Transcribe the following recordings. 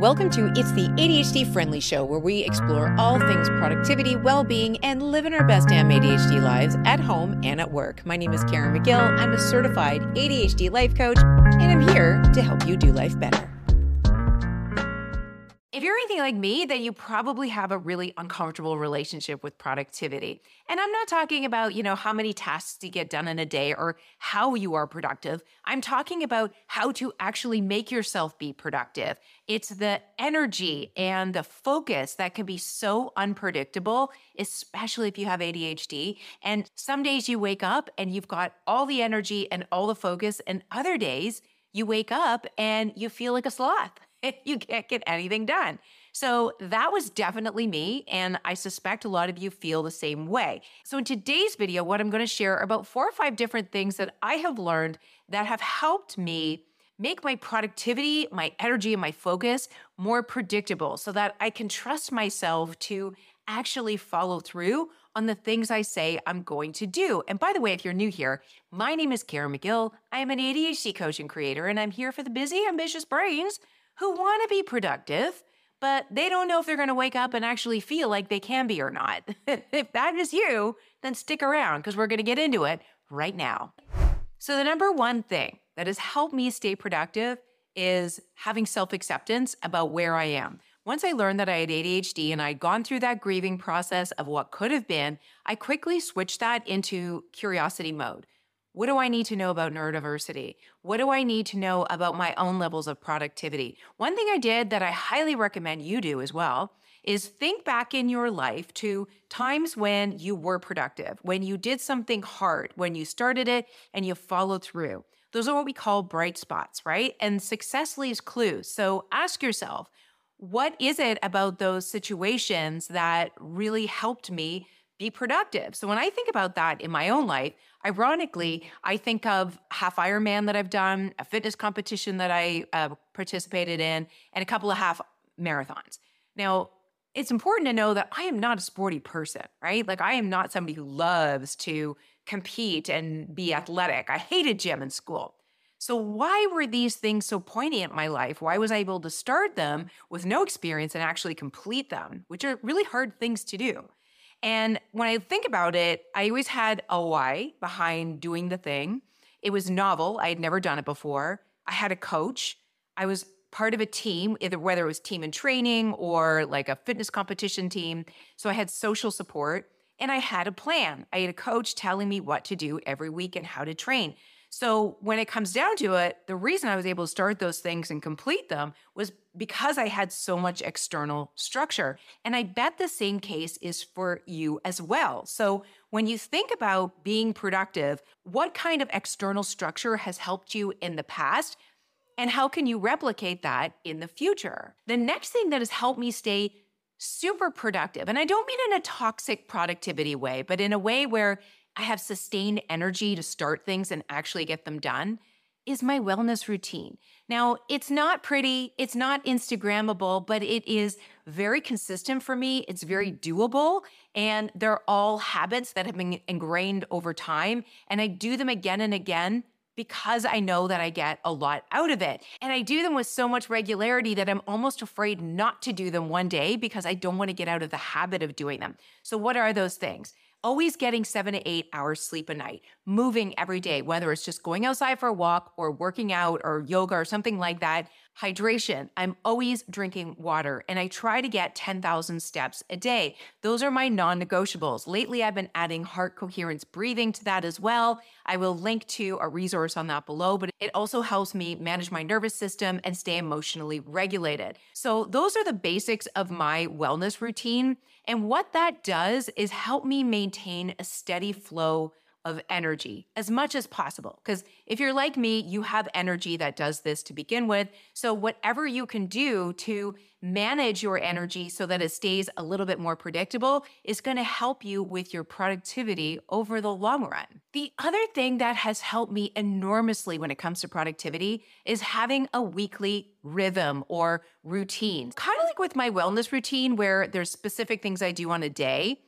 Welcome to It's the ADHD Friendly Show, where we explore all things productivity, well being, and living our best damn ADHD lives at home and at work. My name is Caren Magill. I'm a certified ADHD life coach, and I'm here to help you do life better. If you're anything like me, then you probably have a really uncomfortable relationship with productivity. And I'm not talking about, you know, how many tasks you get done in a day or how you are productive. I'm talking about how to actually make yourself be productive. It's the energy and the focus that can be so unpredictable, especially if you have ADHD. And some days you wake up and you've got all the energy and all the focus, and other days you wake up and you feel like a sloth. you can't get anything done. So that was definitely me. And I suspect a lot of you feel the same way. So in today's video, what I'm going to share are about four or five different things that I have learned that have helped me make my productivity, my energy, and my focus more predictable so that I can trust myself to actually follow through on the things I say I'm going to do. And by the way, if you're new here, my name is Caren Magill. I am an ADHD coach and creator, and I'm here for the busy, ambitious brains who want to be productive, but they don't know if they're going to wake up and actually feel like they can be or not. if that is you, then stick around because we're going to get into it right now. So, the number one thing that has helped me stay productive is having self acceptance about where I am. Once I learned that I had ADHD and I'd gone through that grieving process of what could have been, I quickly switched that into curiosity mode. What do I need to know about neurodiversity? What do I need to know about my own levels of productivity? One thing I did that I highly recommend you do as well is think back in your life to times when you were productive, when you did something hard, when you started it and you followed through. Those are what we call bright spots, right? And success leaves clues. So ask yourself, what is it about those situations that really helped me be productive. So when I think about that in my own life, ironically, I think of half Ironman that I've done, a fitness competition that I uh, participated in, and a couple of half marathons. Now, it's important to know that I am not a sporty person, right? Like I am not somebody who loves to compete and be athletic. I hated gym in school. So, why were these things so poignant in my life? Why was I able to start them with no experience and actually complete them, which are really hard things to do? And when I think about it, I always had a why behind doing the thing. It was novel. I had never done it before. I had a coach. I was part of a team, either whether it was team in training or like a fitness competition team. So I had social support and I had a plan. I had a coach telling me what to do every week and how to train. So when it comes down to it, the reason I was able to start those things and complete them was because I had so much external structure. And I bet the same case is for you as well. So when you think about being productive, what kind of external structure has helped you in the past? And how can you replicate that in the future? The next thing that has helped me stay super productive, and I don't mean in a toxic productivity way, but in a way where I have sustained energy to start things and actually get them done is my wellness routine. Now, it's not pretty, it's not Instagrammable, but it is very consistent for me. It's very mm-hmm. doable, and they're all habits that have been ingrained over time. And I do them again and again because I know that I get a lot out of it. And I do them with so much regularity that I'm almost afraid not to do them one day because I don't want to get out of the habit of doing them. So, what are those things? Always getting seven to eight hours sleep a night, moving every day, whether it's just going outside for a walk or working out or yoga or something like that. Hydration, I'm always drinking water and I try to get 10,000 steps a day. Those are my non negotiables. Lately, I've been adding heart coherence breathing to that as well. I will link to a resource on that below, but it also helps me manage my nervous system and stay emotionally regulated. So, those are the basics of my wellness routine. And what that does is help me maintain a steady flow of energy as much as possible. Because if you're like me, you have energy that does this to begin with. So, whatever you can do to manage your energy so that it stays a little bit more predictable is going to help you with your productivity over the long run. The other thing that has helped me enormously when it comes to productivity is having a weekly rhythm or routine. Kind of like with my wellness routine, where there's specific things I do on a day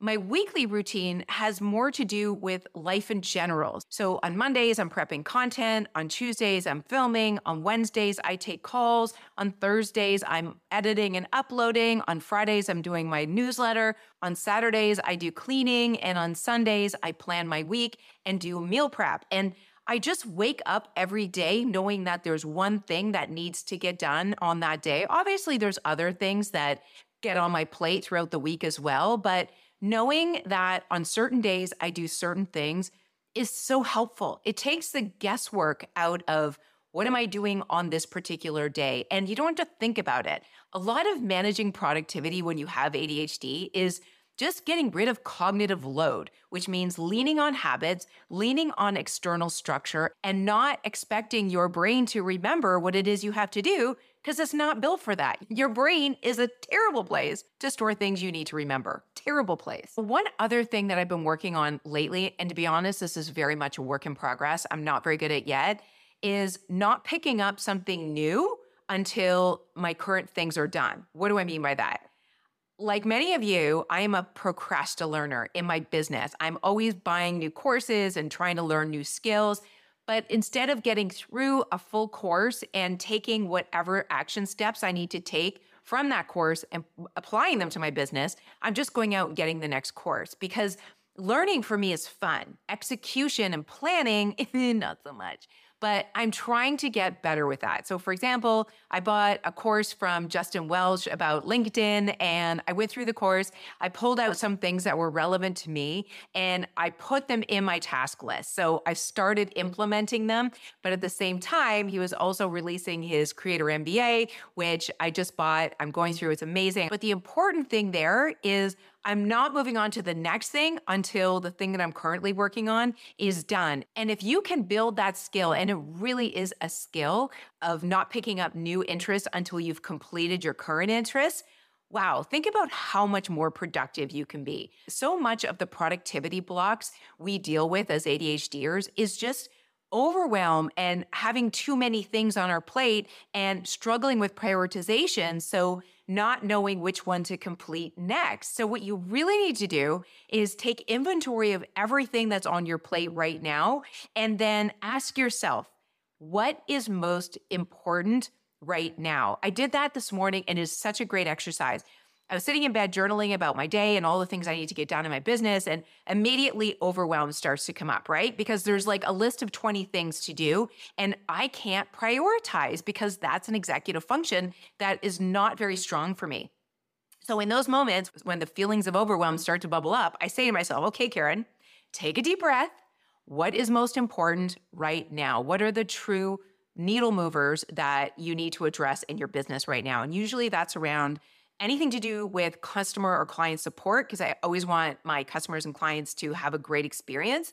My weekly routine has more to do with life in general. So on Mondays, I'm prepping content. On Tuesdays, I'm filming. On Wednesdays, I take calls. On Thursdays, I'm editing and uploading. On Fridays, I'm doing my newsletter. On Saturdays, I do cleaning. And on Sundays, I plan my week and do meal prep. And I just wake up every day knowing that there's one thing that needs to get done on that day. Obviously, there's other things that get on my plate throughout the week as well, but knowing that on certain days I do certain things is so helpful. It takes the guesswork out of what am I doing on this particular day? And you don't have to think about it. A lot of managing productivity when you have ADHD is just getting rid of cognitive load, which means leaning on habits, leaning on external structure, and not expecting your brain to remember what it is you have to do because it's not built for that. Your brain is a terrible place to store things you need to remember. Terrible place. One other thing that I've been working on lately, and to be honest, this is very much a work in progress, I'm not very good at yet, is not picking up something new until my current things are done. What do I mean by that? Like many of you, I am a procrastinator in my business. I'm always buying new courses and trying to learn new skills. But instead of getting through a full course and taking whatever action steps I need to take from that course and applying them to my business, I'm just going out and getting the next course because learning for me is fun. Execution and planning, eh, not so much but I'm trying to get better with that. So, for example, I bought a course from Justin Welsh about LinkedIn and I went through the course. I pulled out some things that were relevant to me and I put them in my task list. So, I started implementing them, but at the same time, he was also releasing his Creator MBA, which I just bought. I'm going through, it's amazing. But the important thing there is I'm not moving on to the next thing until the thing that I'm currently working on is done. And if you can build that skill, and it really is a skill of not picking up new interests until you've completed your current interests, Wow, think about how much more productive you can be. So much of the productivity blocks we deal with as ADHDers is just overwhelm and having too many things on our plate and struggling with prioritization. So, not knowing which one to complete next. So, what you really need to do is take inventory of everything that's on your plate right now and then ask yourself, what is most important right now? I did that this morning and it's such a great exercise. I was sitting in bed journaling about my day and all the things I need to get done in my business, and immediately overwhelm starts to come up, right? Because there's like a list of 20 things to do, and I can't prioritize because that's an executive function that is not very strong for me. So, in those moments when the feelings of overwhelm start to bubble up, I say to myself, okay, Caren, take a deep breath. What is most important right now? What are the true needle movers that you need to address in your business right now? And usually that's around anything to do with customer or client support, because I always want my customers and clients to have a great experience,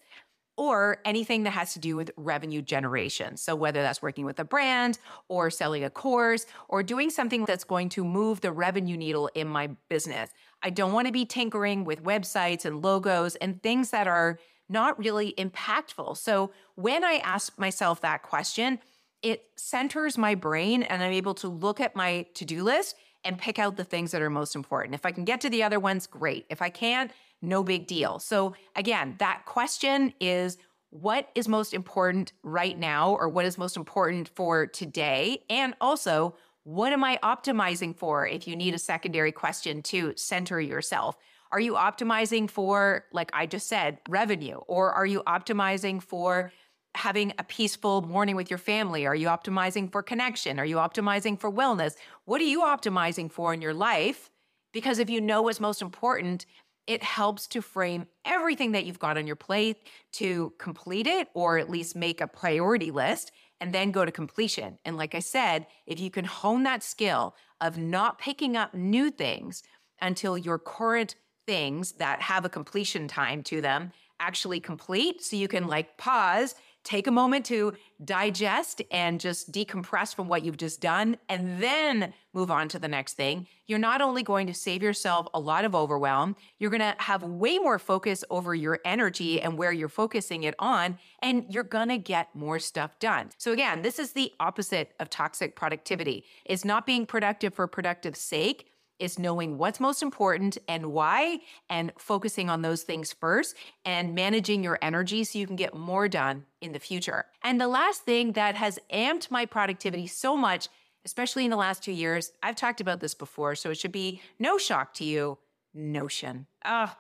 or anything that has to do with revenue generation. So, whether that's working with a brand or selling a course or doing something that's going to move the revenue needle in my business. I don't want to be tinkering with websites and logos and things that are not really impactful. So, when I ask myself that question, it centers my brain and I'm able to look at my to do list and pick out the things that are most important. If I can get to the other ones, great. If I can't, no big deal. So, again, that question is what is most important right now, or what is most important for today? And also, what am I optimizing for if you need a secondary question to center yourself? Are you optimizing for, like I just said, revenue? Or are you optimizing for having a peaceful morning with your family? Are you optimizing for connection? Are you optimizing for wellness? What are you optimizing for in your life? Because if you know what's most important, it helps to frame everything that you've got on your plate to complete it or at least make a priority list and then go to completion. And like I said, if you can hone that skill of not picking up new things until your current things that have a completion time to them actually complete, so you can like pause take a moment to digest and just decompress from what you've just done and then move on to the next thing, you're not only going to save yourself a lot of overwhelm, you're going to have way more focus over your energy and where you're focusing it on, and you're going to get more stuff done. So again, this is the opposite of toxic productivity. It's not being productive for productive sake. Is knowing what's most important and why, and focusing on those things first and managing your energy so you can get more done in the future. And the last thing that has amped my productivity so much, especially in the last two years, I've talked about this before, so it should be no shock to you Notion. Oh,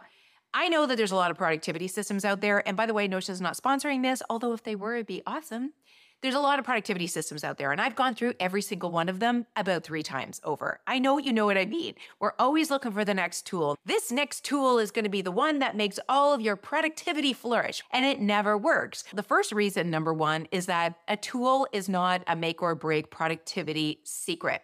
I know that there's a lot of productivity systems out there. And by the way, Notion is not sponsoring this, although if they were, it'd be awesome. There's a lot of productivity systems out there, and I've gone through every single one of them about three times over. I know you know what I mean. We're always looking for the next tool. This next tool is going to be the one that makes all of your productivity flourish, and it never works. The first reason, number one, is that a tool is not a make or break productivity secret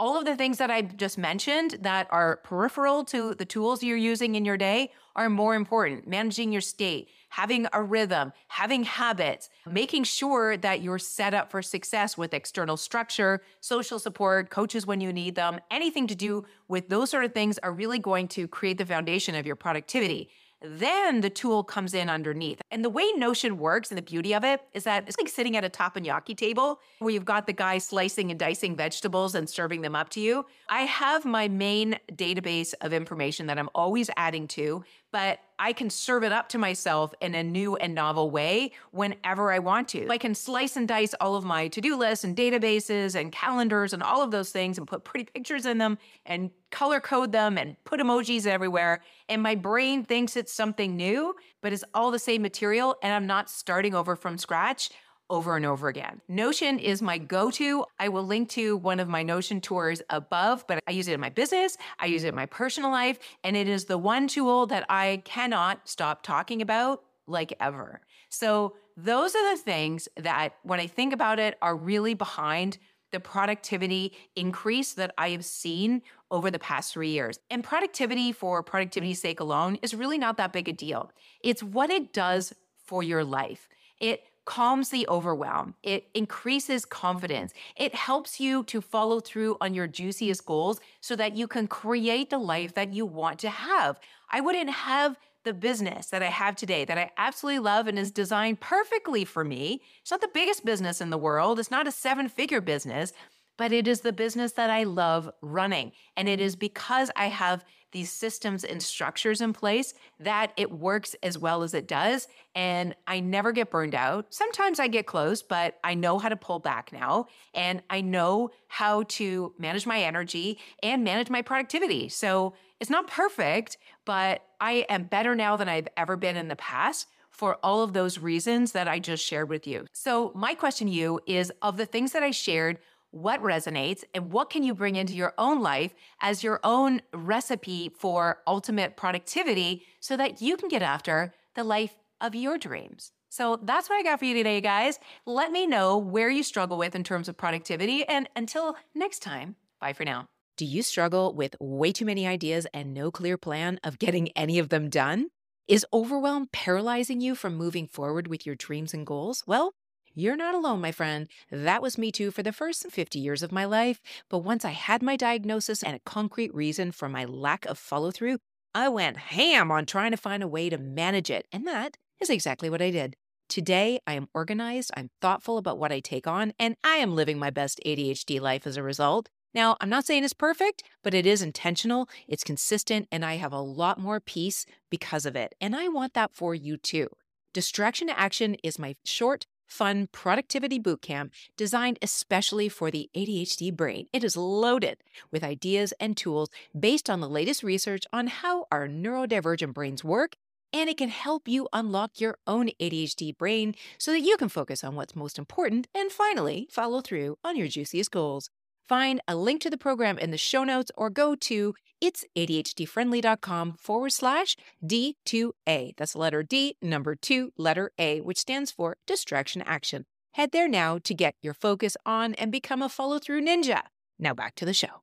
all of the things that I just mentioned that are peripheral to the tools you're using in your day are more important. Managing your state, having a rhythm, having habits, making sure that you're set up for success with external structure, social support, coaches when you need them, anything to do with those sort of things are really going to create the foundation of your productivity. Then the tool comes in underneath. And the way Notion works and the beauty of it is that it's like sitting at a teppanyaki table where you've got the guy slicing and dicing vegetables and serving them up to you. I have my main database of information that I'm always adding to, but I can serve it up to myself in a new and novel way whenever I want to. I can slice and dice all of my to do lists and databases and calendars and all of those things and put pretty pictures in them and color code them and put emojis everywhere. And my brain thinks it's something new, but it's all the same material. And I'm not starting over from scratch over and over again. Notion is my go to. I will link to one of my Notion tours above, but I use it in my business, I use it in my personal life, and it is the one tool that I cannot stop talking about like ever. So, those are the things that, when I think about it, are really behind the productivity increase that I have seen over the past three years. And productivity for productivity's sake alone is really not that big a deal. It's what it does for your life. It calms the overwhelm. It increases confidence. It helps you to follow through on your juiciest goals so that you can create the life that you want to have. I wouldn't have the business that I have today that I absolutely love and is designed perfectly for me. It's not the biggest business in the world, it's not a seven figure business, but it is the business that I love running. And it is because I have these systems and structures in place that it works as well as it does. And I never get burned out. Sometimes I get close, but I know how to pull back now. And I know how to manage my energy and manage my productivity. So it's not perfect, but I am better now than I've ever been in the past for all of those reasons that I just shared with you. So, my question to you is of the things that I shared, what resonates and what can you bring into your own life as your own recipe for ultimate productivity so that you can get after the life of your dreams. So that's what I got for you today, guys. Let me know where you struggle with in terms of productivity. And until next time, bye for now. Do you struggle with way too many ideas and no clear plan of getting any of them done? Is overwhelm paralyzing you from moving forward with your dreams and goals? Well, you're not alone, my friend. That was me too for the first 50 years of my life. But once I had my diagnosis and a concrete reason for my lack of follow through, I went ham on trying to find a way to manage it. And that is exactly what I did. Today, I am organized, I'm thoughtful about what I take on, and I am living my best ADHD life as a result. Now, I'm not saying it's perfect, but it is intentional, it's consistent, and I have a lot more peace because of it. And I want that for you too. Distraction to Action is my short, fun productivity bootcamp designed especially for the ADHD brain. It is loaded with ideas and tools based on the latest research on how our neurodivergent brains work, and it can help you unlock your own ADHD brain so that you can focus on what's most important and finally follow through on your juiciest goals. Find a link to the program in the show notes or go to it's ADHDfriendly.com forward slash D2A. That's letter D, number two, letter A, which stands for distraction action. Head there now to get your focus on and become a follow through ninja. Now back to the show.